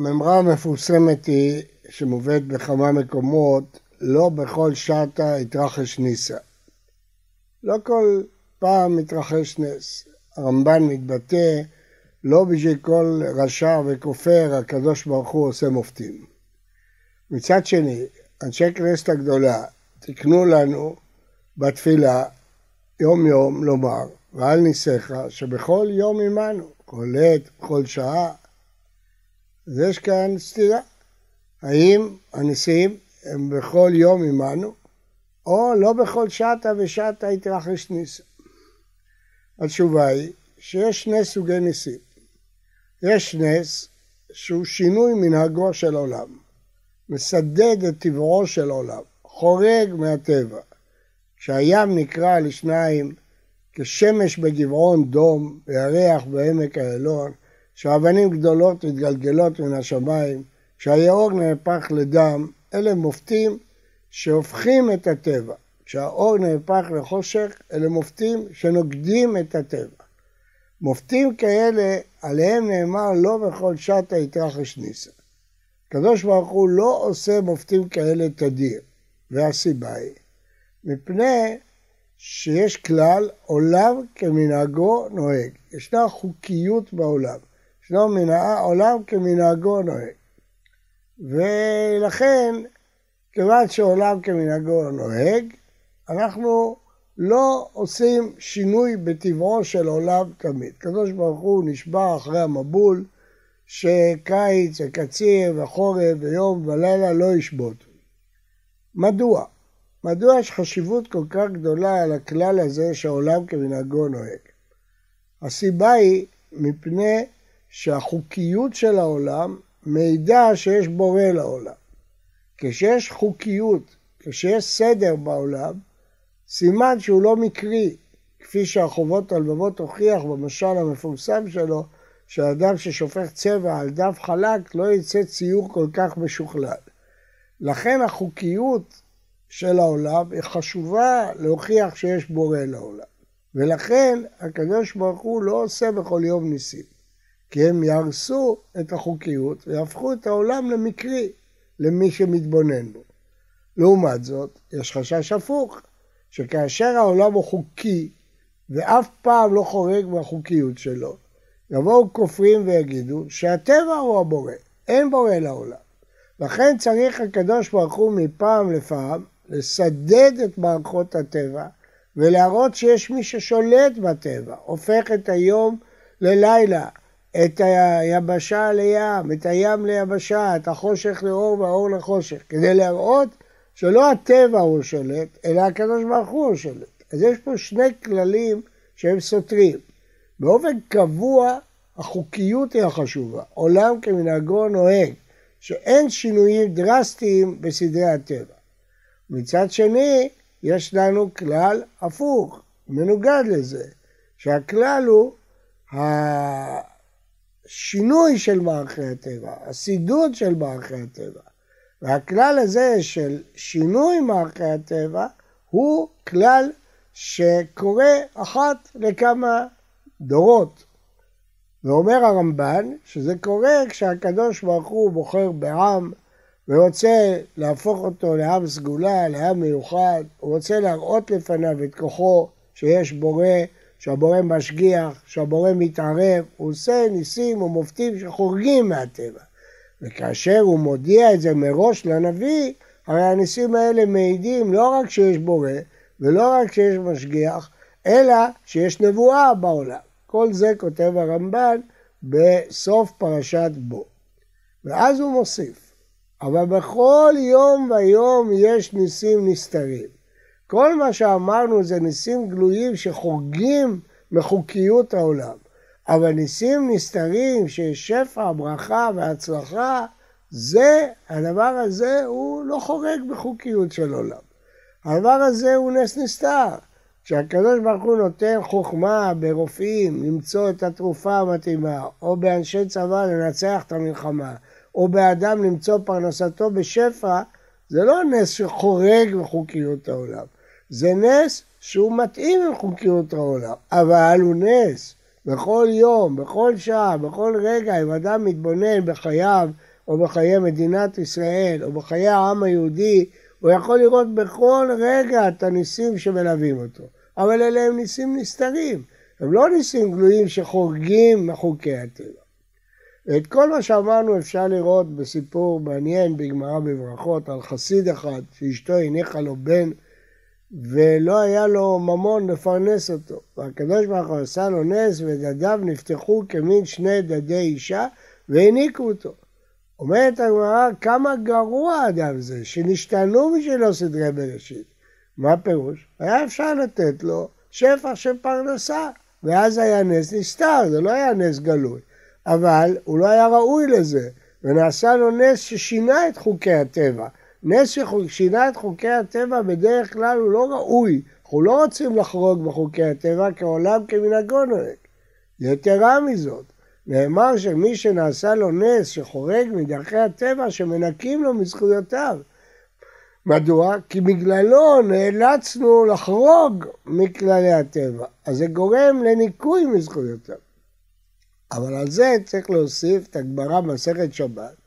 הממרה המפורסמת היא, שמובאת בכמה מקומות, לא בכל שעתה התרחש ניסה. לא כל פעם מתרחש נס. הרמב"ן מתבטא, לא בשביל כל רשע וכופר הקדוש ברוך הוא עושה מופתים. מצד שני, אנשי כנסת הגדולה תקנו לנו בתפילה יום יום לומר, ועל ניסיך שבכל יום עמנו, כל עת, בכל שעה. אז יש כאן סתירה. האם הניסים הם בכל יום עמנו, או לא בכל שעתה ושעתה התרחש ניסה. התשובה היא שיש שני סוגי ניסים. יש נס שהוא שינוי מנהגו של עולם, מסדד את טבעו של עולם, חורג מהטבע. כשהים נקרא לשניים כשמש בגבעון דום וירח בעמק איילון, שאבנים גדולות מתגלגלות מן השמיים, שהיאור נהפך לדם, אלה מופתים שהופכים את הטבע. כשהאור נהפך לחושך, אלה מופתים שנוגדים את הטבע. מופתים כאלה, עליהם נאמר לא בכל שעת היתרחש ניסה. הקדוש ברוך הוא לא עושה מופתים כאלה תדיר, והסיבה היא, מפני שיש כלל עולם כמנהגו נוהג. ישנה חוקיות בעולם. ישנו מנהג, עולם כמנהגו נוהג. ולכן, כיוון שעולם כמנהגו נוהג, אנחנו לא עושים שינוי בטבעו של עולם תמיד. קדוש ברוך הוא נשבע אחרי המבול שקיץ וקציר וחורף ויום ולילה לא ישבות. מדוע? מדוע יש חשיבות כל כך גדולה על הכלל הזה שהעולם כמנהגו נוהג? הסיבה היא מפני שהחוקיות של העולם מעידה שיש בורא לעולם. כשיש חוקיות, כשיש סדר בעולם, סימן שהוא לא מקרי, כפי שהחובות הלבבות הוכיח במשל המפורסם שלו, שאדם ששופך צבע על דף חלק לא יצא ציור כל כך משוכלל. לכן החוקיות של העולם היא חשובה להוכיח שיש בורא לעולם. ולכן הקדוש ברוך הוא לא עושה בכל יום ניסים. כי הם יהרסו את החוקיות ויהפכו את העולם למקרי למי שמתבונן בו. לעומת זאת, יש חשש הפוך, שכאשר העולם הוא חוקי ואף פעם לא חורג מהחוקיות שלו, יבואו כופרים ויגידו שהטבע הוא הבורא, אין בורא לעולם. לכן צריך הקדוש ברוך הוא מפעם לפעם לסדד את מערכות הטבע ולהראות שיש מי ששולט בטבע, הופך את היום ללילה, את היבשה לים, את הים ליבשה, את החושך לאור והאור לחושך, כדי להראות שלא הטבע הוא שולט, אלא הקדוש ברוך הוא שולט. אז יש פה שני כללים שהם סותרים. באופן קבוע החוקיות היא החשובה, עולם כמנהגו נוהג, שאין שינויים דרסטיים בסדרי הטבע. מצד שני, יש לנו כלל הפוך, מנוגד לזה, שהכלל הוא השינוי של מערכי הטבע, הסידוד של מערכי הטבע. והכלל הזה של שינוי מערכי הטבע הוא כלל שקורה אחת לכמה דורות. ואומר הרמב"ן שזה קורה כשהקדוש ברוך הוא בוחר בעם ורוצה להפוך אותו לעם סגולה, לעם מיוחד, הוא רוצה להראות לפניו את כוחו שיש בורא, שהבורא משגיח, שהבורא מתערב, הוא עושה ניסים ומופתים שחורגים מהטבע. וכאשר הוא מודיע את זה מראש לנביא, הרי הניסים האלה מעידים לא רק שיש בורא ולא רק שיש משגיח, אלא שיש נבואה בעולם. כל זה כותב הרמב"ן בסוף פרשת בו. ואז הוא מוסיף, אבל בכל יום ויום יש ניסים נסתרים. כל מה שאמרנו זה ניסים גלויים שחורגים מחוקיות העולם. אבל ניסים נסתרים שיש שפע, ברכה והצלחה, זה, הדבר הזה הוא לא חורג בחוקיות של עולם. הדבר הזה הוא נס נסתר. כשהקדוש ברוך הוא נותן חוכמה ברופאים למצוא את התרופה המתאימה, או באנשי צבא לנצח את המלחמה, או באדם למצוא פרנסתו בשפע, זה לא נס שחורג מחוקיות העולם. זה נס שהוא מתאים עם חוקיות העולם, אבל הוא נס בכל יום, בכל שעה, בכל רגע, אם אדם מתבונן בחייו או בחיי מדינת ישראל או בחיי העם היהודי, הוא יכול לראות בכל רגע את הניסים שמלווים אותו. אבל אלה הם ניסים נסתרים, הם לא ניסים גלויים שחורגים מחוקי הטבע. ואת כל מה שאמרנו אפשר לראות בסיפור מעניין בגמרא בברכות על חסיד אחד שאשתו הניחה לו בן ולא היה לו ממון לפרנס אותו. והקדוש ברוך הוא עשה לו נס ודדיו נפתחו כמין שני דדי אישה והעניקו אותו. אומרת הגמרא, כמה גרוע אדם זה, שנשתנו בשבילו סדרי בראשית. מה הפירוש? היה אפשר לתת לו שפע של פרנסה, ואז היה נס נסתר, זה לא היה נס גלוי. אבל הוא לא היה ראוי לזה, ונעשה לו נס ששינה את חוקי הטבע. נס ששינה את חוקי הטבע בדרך כלל הוא לא ראוי, אנחנו לא רוצים לחרוג בחוקי הטבע כעולם כמנהגו נוהג. יתרה מזאת, נאמר שמי שנעשה לו נס שחורג מדרכי הטבע שמנקים לו מזכויותיו. מדוע? כי בגללו נאלצנו לחרוג מכללי הטבע, אז זה גורם לניקוי מזכויותיו. אבל על זה צריך להוסיף את הגמרא במסכת שבת,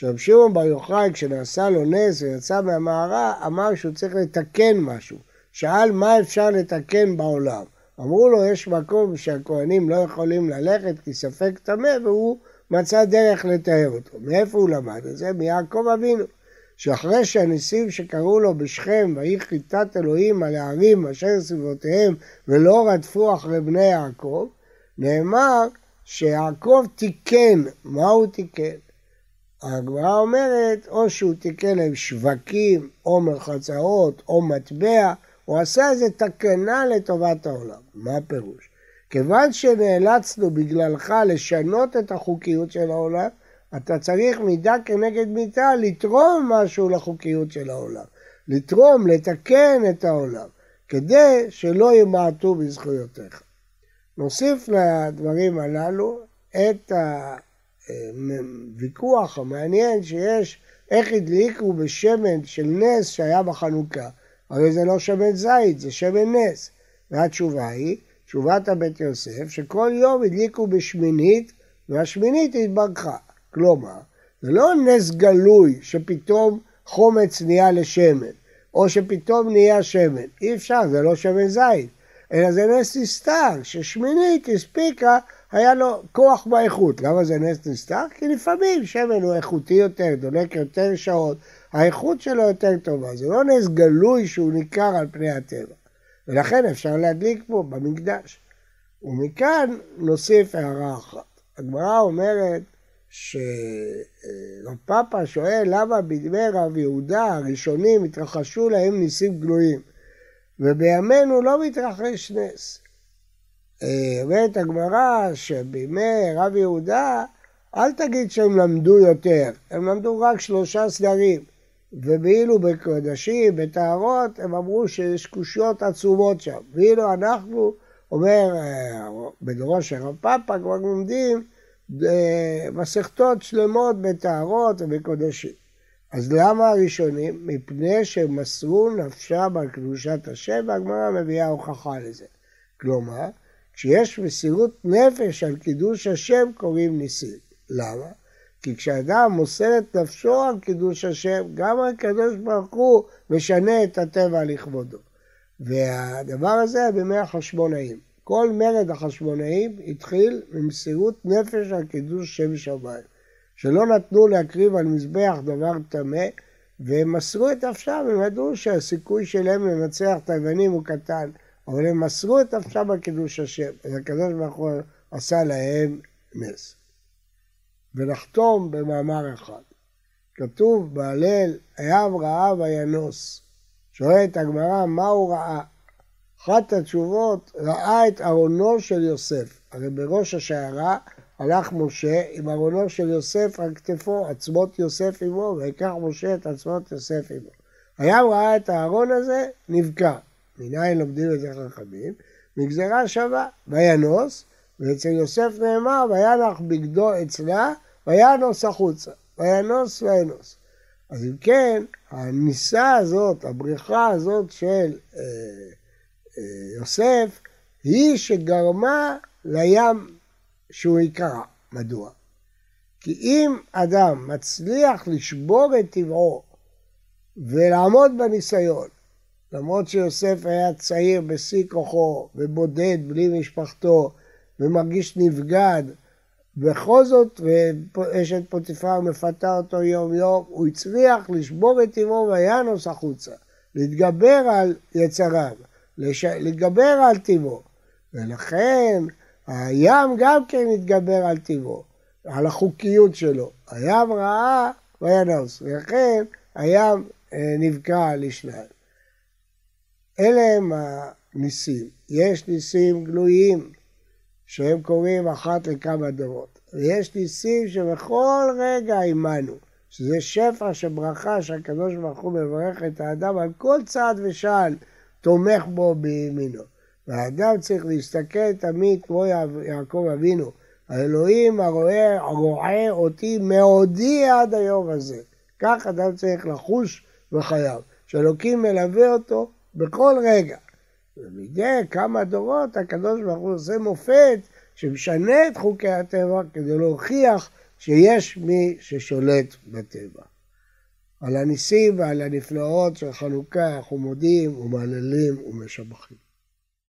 שרב שמעון בר יוחאי כשנעשה לו נס ויצא מהמערה אמר שהוא צריך לתקן משהו, שאל מה אפשר לתקן בעולם. אמרו לו יש מקום שהכוהנים לא יכולים ללכת כי ספק טמא והוא מצא דרך לתאר אותו. מאיפה הוא למד את זה? מיעקב אבינו. שאחרי שהניסים שקראו לו בשכם, ויהי חיטת אלוהים על הערים אשר סביבותיהם ולא רדפו אחרי בני יעקב, נאמר שיעקב תיקן, מה הוא תיקן? הגמרא אומרת, או שהוא תיקן להם שווקים, או מרחצאות, או מטבע, הוא עשה איזה תקנה לטובת העולם. מה הפירוש? כיוון שנאלצנו בגללך לשנות את החוקיות של העולם, אתה צריך מידה כנגד מידה לתרום משהו לחוקיות של העולם. לתרום, לתקן את העולם, כדי שלא ימעטו בזכויותיך. נוסיף לדברים הללו את הוויכוח המעניין שיש איך הדליקו בשמן של נס שהיה בחנוכה. הרי זה לא שמן זית, זה שמן נס. והתשובה היא, תשובת הבית יוסף, שכל יום הדליקו בשמינית והשמינית התברכה. כלומר, זה לא נס גלוי שפתאום חומץ נהיה לשמן, או שפתאום נהיה שמן. אי אפשר, זה לא שמן זית. אלא זה נס נסתר, ששמינית הספיקה, היה לו כוח באיכות. למה זה נס נסתר? כי לפעמים שמן הוא איכותי יותר, דולק יותר שעות, האיכות שלו יותר טובה. זה לא נס גלוי שהוא ניכר על פני הטבע. ולכן אפשר להדליק פה במקדש. ומכאן נוסיף הערה אחת. הגמרא אומרת שרב פאפה שואל למה בימי רב יהודה הראשונים התרחשו להם ניסים גלויים. ובימינו לא מתרחש נס. אה, אומרת הגמרא שבימי רב יהודה, אל תגיד שהם למדו יותר, הם למדו רק שלושה סדרים. ואילו בקודשים, בטהרות, הם אמרו שיש קושיות עצומות שם. ואילו אנחנו, אומר אה, בדורו של רב פאפה, כבר לומדים אה, מסכתות שלמות בטהרות ובקודשים. אז למה הראשונים? מפני שהם מסרו נפשם על קדושת השם, והגמרא מביאה הוכחה לזה. כלומר, כשיש מסירות נפש על קידוש השם קוראים ניסים. למה? כי כשאדם מוסר את נפשו על קידוש השם, גם הקדוש ברוך הוא משנה את הטבע לכבודו. והדבר הזה בימי החשמונאים. כל מרד החשמונאים התחיל ממסירות נפש על קידוש שם שמיים. שלא נתנו להקריב על מזבח דבר טמא, והם מסרו את נפשם, הם ידעו שהסיכוי שלהם לנצח את היוונים הוא קטן, אבל הם מסרו את נפשם על קידוש השם, אז הקדוש ברוך הוא עשה להם נס. ונחתום במאמר אחד. כתוב בהלל, הים ראה וינוס. שואלת הגמרא, מה הוא ראה? אחת התשובות, ראה את ארונו של יוסף. הרי בראש השיירה הלך משה עם ארונו של יוסף על כתפו, עצמות יוסף עמו, ויקח משה את עצמות יוסף עמו. הים ראה את הארון הזה, נבקע. מניין לומדים את זה חכמים? מגזרה שווה. וינוס, ואצל יוסף נאמר, וינח בגדו אצלה, וינוס החוצה. וינוס וינוס. אז אם כן, הניסה הזאת, הבריחה הזאת של אה, אה, יוסף, היא שגרמה לים שהוא יקרא. מדוע? כי אם אדם מצליח לשבור את טבעו ולעמוד בניסיון, למרות שיוסף היה צעיר בשיא כוחו ובודד בלי משפחתו ומרגיש נבגד, בכל זאת, ואשת פוטיפר מפתה אותו יום יום, הוא הצליח לשבור את טבעו וינוס החוצה, להתגבר על יצריו, לש... להתגבר על טבעו. ולכן הים גם כן התגבר על טבעו, על החוקיות שלו. הים ראה וינוס, ולכן הים אה, נבקע לשניים. אלה הם הניסים. יש ניסים גלויים שהם קורים אחת לכמה דורות. ויש ניסים שבכל רגע עמנו, שזה שפע של ברכה שהקדוש ברוך הוא מברך את האדם על כל צעד ושעל, תומך בו בימינו. והאדם צריך להסתכל תמיד כמו יעקב אבינו, האלוהים הרואה, הרואה אותי מעודי עד היום הזה. כך אדם צריך לחוש בחייו, שאלוקים מלווה אותו בכל רגע. ומדי כמה דורות הקדוש ברוך הוא עושה מופת שמשנה את חוקי הטבע כדי להוכיח שיש מי ששולט בטבע. על הניסים ועל הנפלאות של חנוכה אנחנו מודים ומהללים ומשבחים.